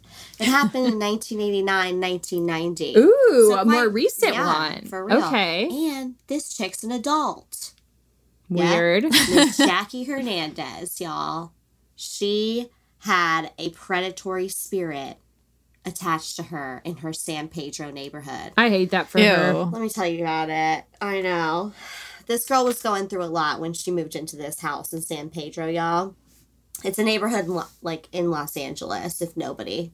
B: It happened in 1989, 1990.
C: Ooh,
B: So
C: a more recent
B: yeah,
C: one.
B: For real.
C: Okay.
B: And this chick's an adult.
C: Weird.
B: Miss Jackie Hernandez, y'all. She had a predatory spirit attached to her in her San Pedro neighborhood.
C: I hate that for her.
B: Let me tell you about it. I know. This girl was going through a lot when she moved into this house in San Pedro, y'all. It's a neighborhood in Lo- like in Los Angeles, if nobody,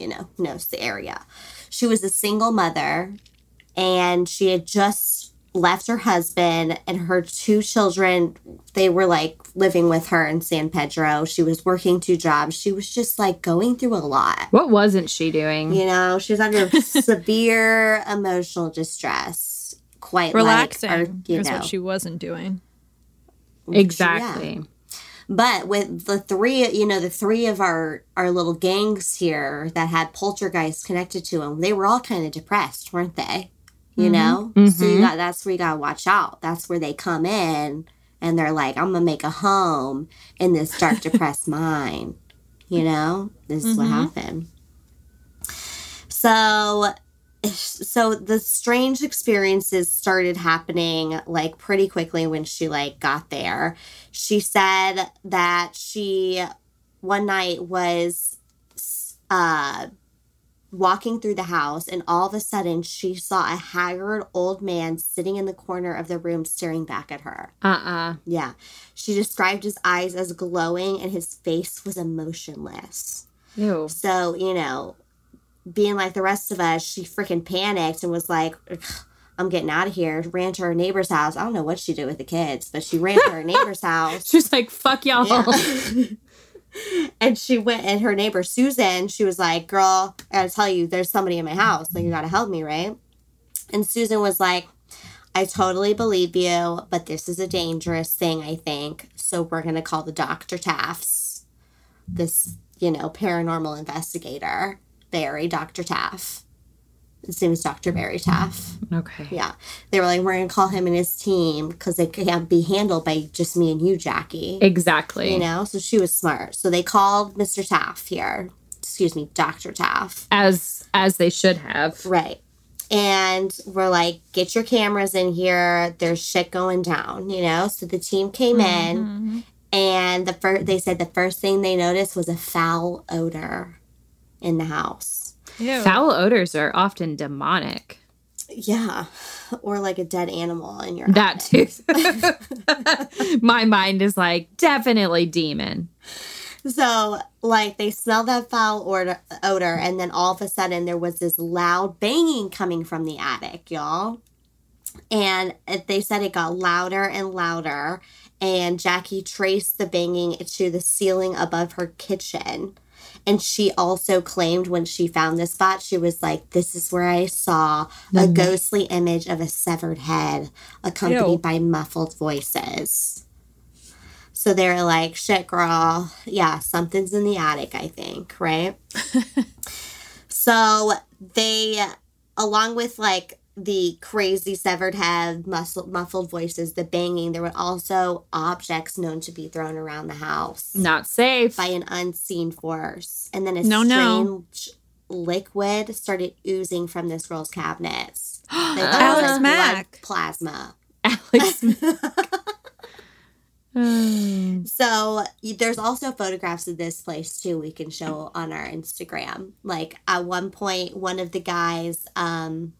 B: you know, knows the area. She was a single mother and she had just left her husband and her two children. They were like living with her in San Pedro. She was working two jobs. She was just like going through a lot.
C: What wasn't she doing?
B: You know, she was under severe emotional distress. Quite
A: Relaxing
B: like, or, you know,
A: what she wasn't doing.
C: Exactly.
B: But with the three, you know, the three of our our little gangs here that had poltergeist connected to them, they were all kind of depressed, weren't they? You mm-hmm. know, so you mm-hmm. got that's where you gotta watch out. That's where they come in and they're like, "I'm gonna make a home in this dark, depressed mind." You know, this is what mm-hmm. happened. So so the strange experiences started happening like pretty quickly when she like got there she said that she one night was uh walking through the house and all of a sudden she saw a haggard old man sitting in the corner of the room staring back at her
C: Uh-uh.
B: yeah she described his eyes as glowing and his face was emotionless
C: Ew.
B: so, you know, being like the rest of us, she freaking panicked and was like, I'm getting out of here. Ran to her neighbor's house. I don't know what she did with the kids, but she ran to her neighbor's house.
C: She's like, fuck y'all.
B: Yeah. and she went, and her neighbor, Susan, she was like, Girl, I gotta tell you, there's somebody in my house. Like, you gotta help me, right? And Susan was like, I totally believe you, but this is a dangerous thing, I think. So we're gonna call the Dr. Tafts, this, you know, paranormal investigator, Barry, Dr. Taff. His name is Dr. Barry Taff.
C: Okay.
B: Yeah. They were like, we're going to call him and his team because they can't be handled by just me and you, Jackie.
C: Exactly.
B: You know, so she was smart. So they called Mr. Taff here. Excuse me, Dr. Taff.
C: As as they should have.
B: Right. And we're like, get your cameras in here. There's shit going down, you know? So the team came in mm-hmm. and the first they said the first thing they noticed was a foul odor in the house.
A: Ew.
C: Foul odors are often demonic.
B: Yeah. Or like a dead animal in your
C: That too. My mind is like definitely demon.
B: So, like, they smell that foul odor, odor, and then all of a sudden there was this loud banging coming from the attic, y'all. And they said it got louder and louder, and Jackie traced the banging to the ceiling above her kitchen. And she also claimed when she found this spot, she was like, This is where I saw a mm-hmm. ghostly image of a severed head accompanied
A: Ew.
B: by muffled voices. So they're like, shit, girl. Yeah, something's in the attic, I think, right? so they, along with like the crazy severed head, muscle, muffled voices, the banging, there were also objects known to be thrown around the house
C: Not safe.
B: by an unseen force. And then a
A: No, no.
B: strange liquid started oozing from this girl's cabinets.
A: Alex
B: like
A: Mack.
B: Plasma.
C: Alex. Mm.
B: So there's also photographs of this place too we can show on our Instagram. Like at one point, one of the guys, um,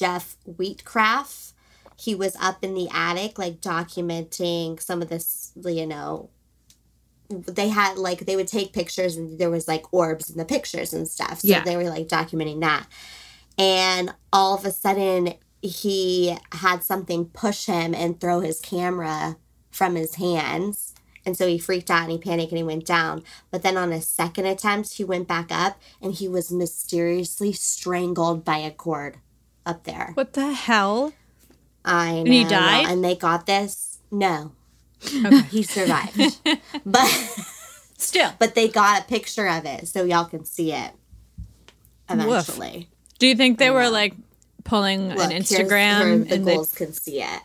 B: Jeff Wheatcraft, he was up in the attic like documenting some of this, you know. They had like they would take pictures and there was like orbs in the pictures and stuff. So
C: Yeah.
B: they were like documenting that. And all of a sudden he had something push him and throw his camera from his hands. And so he freaked out and he panicked and he went down. But then on a second attempt, he went back up and he was mysteriously strangled by a cord up there.
A: What the hell?
B: I know.
A: And he died?
B: And they got this. No,
A: Okay.
B: he survived. but
A: Still.
B: but they got a picture of it so y'all can see it eventually.
A: Do you think they were like pulling
B: Look,
A: an
B: here's
A: Instagram
B: the
A: and they,
B: goals can see it.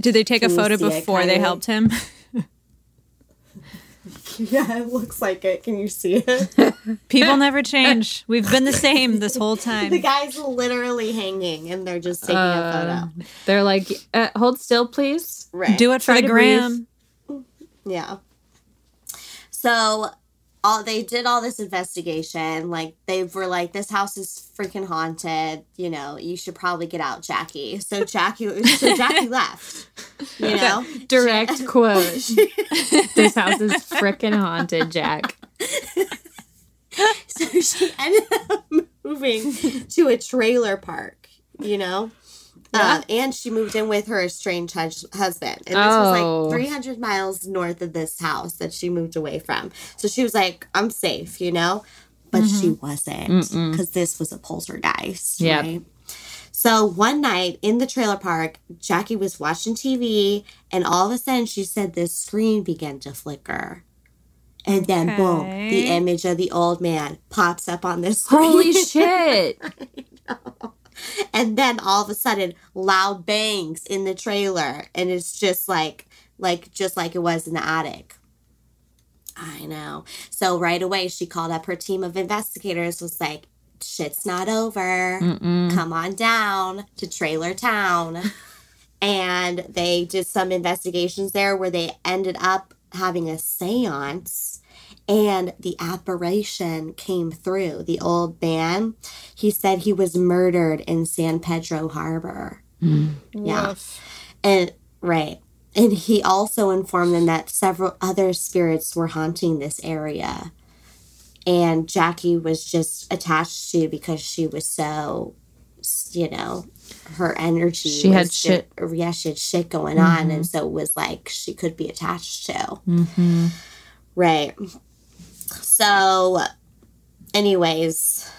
A: did they take a
B: Can you
A: photo
B: it,
A: before they helped him?
B: Yeah, it looks like it. Can you see it?
A: People never change. We've been the same this whole time.
B: the guy's literally hanging, and they're just taking
C: Uh,
B: a photo.
C: They're like, uh, hold still, please.
B: Right.
A: Do it for
C: Try
A: the
C: to breathe.
A: gram.
B: Yeah. So all they did all this investigation. Like they were like, this house is freaking haunted. You know, you should probably get out, Jackie. So Jackie, so Jackie left. You know,
C: Direct quote. this house is freaking haunted, Jack.
B: so she ended up moving to a trailer park. You know. Uh, and she moved in with her estranged husband. And this was
C: Oh.
B: like 300 miles north of this house that she moved away from. So she was like, I'm safe, you know? But she wasn't because this was a poltergeist.
C: Yep.
B: Right? So one night in the trailer park, Jackie was watching TV and all of a sudden she said the screen began to flicker. And then boom, the image of the old man pops up on this screen.
C: Holy shit.
B: and then all of a sudden loud bangs in the trailer. And it's just like like just like it was in the attic. I know. So right away she called up her team of investigators was like shit's not over. Come on down to trailer town. And they did some investigations there where they ended up having a seance and the apparition came through the old man. He said he was murdered in san pedro harbor. Yeah.
A: Woof.
B: and right. And he also informed them that several other spirits were haunting this area. And jackie was just attached to because she was so you know her energy
C: She had shit.
B: yeah she had shit going on. And so it was like she could be attached to.
C: Mm-hmm.
B: right so anyways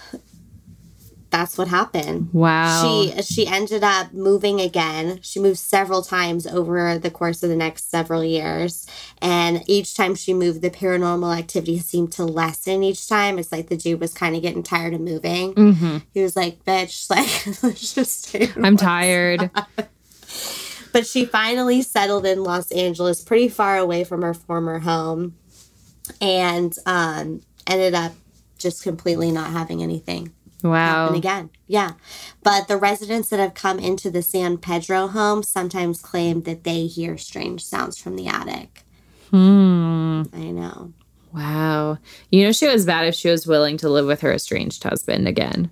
B: that's what happened
C: Wow.
B: she she ended up moving again. She moved several times over the course of the next several years, and each time she moved, the paranormal activity seemed to lessen. Each time, it's like the dude was kind of getting tired of moving.
C: hmm
B: He was like, "Bitch, like let's just stay."
C: I'm tired.
B: but she finally settled in Los Angeles, pretty far away from her former home, and um, ended up just completely not having anything
C: Wow.
B: again. Yeah. But the residents that have come into the San Pedro home sometimes claim that they hear strange sounds from the attic.
C: Hmm.
B: I know.
C: Wow. You know, she was bad if she was willing to live with her estranged husband again.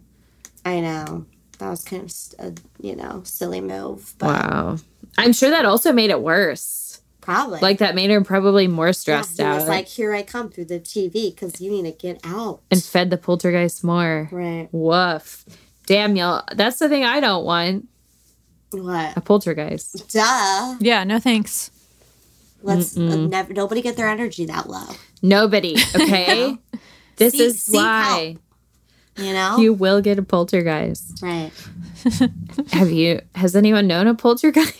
B: I know. That was kind of a, you know, silly move, but
C: Wow. I'm sure that also made it worse.
B: Probably.
C: Like, that made her probably more
B: yeah,
C: stressed
B: he
C: out
B: was like, here I come through the TV because you need to get out.
C: and fed the poltergeist more.
B: right.
C: Woof. Damn, y'all. That's the thing I don't want
B: What?
C: a poltergeist.
B: Duh.
A: Yeah, no thanks.
B: Let's uh, never, nobody get their energy that low.
C: Nobody, okay? this
B: Seek-
C: is
B: seek
C: why
B: You know?
C: you will get a poltergeist.
B: right.
C: Have you, has anyone known a poltergeist?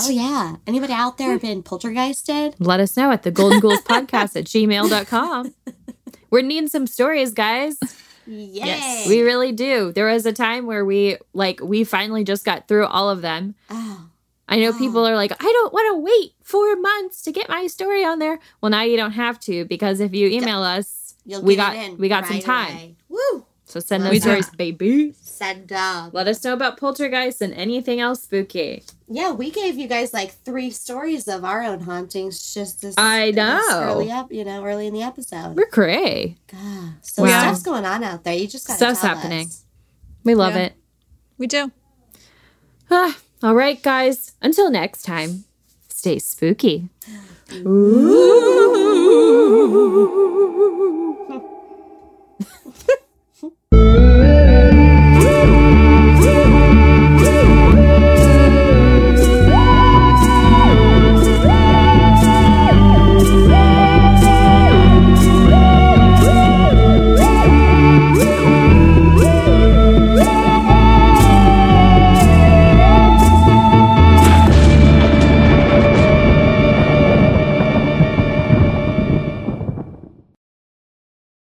B: Oh, yeah. Anybody out there been poltergeisted?
C: Let us know at the Golden Ghouls Podcast at gmail.com. We're needing some stories, guys.
B: Yay.
C: We really do. There was a time where we, like, we finally just got through all of them.
B: oh,
C: I know people oh. are like, I don't want to wait four months to get my story on there. Well, now you don't have to because if you email us,
B: you'll
C: we got we got some
B: right
C: time.
B: away. Woo.
C: So send
B: We
C: those
B: do.
C: stories, baby.
B: Send up.
C: Let us know about poltergeists and anything else spooky.
B: Yeah, we gave you guys like three stories of our own hauntings just this.
C: I
B: this
C: know.
B: early up, you know, early in the episode.
C: We're cray.
B: God, so
C: Wow.
B: stuff's going on out there. You just got
C: Stuff's
B: tell
C: happening.
B: Us.
C: We love
A: Yeah.
C: it.
A: We do.
C: Ah, all right, guys. Until next time, stay spooky.
B: Ooh. Música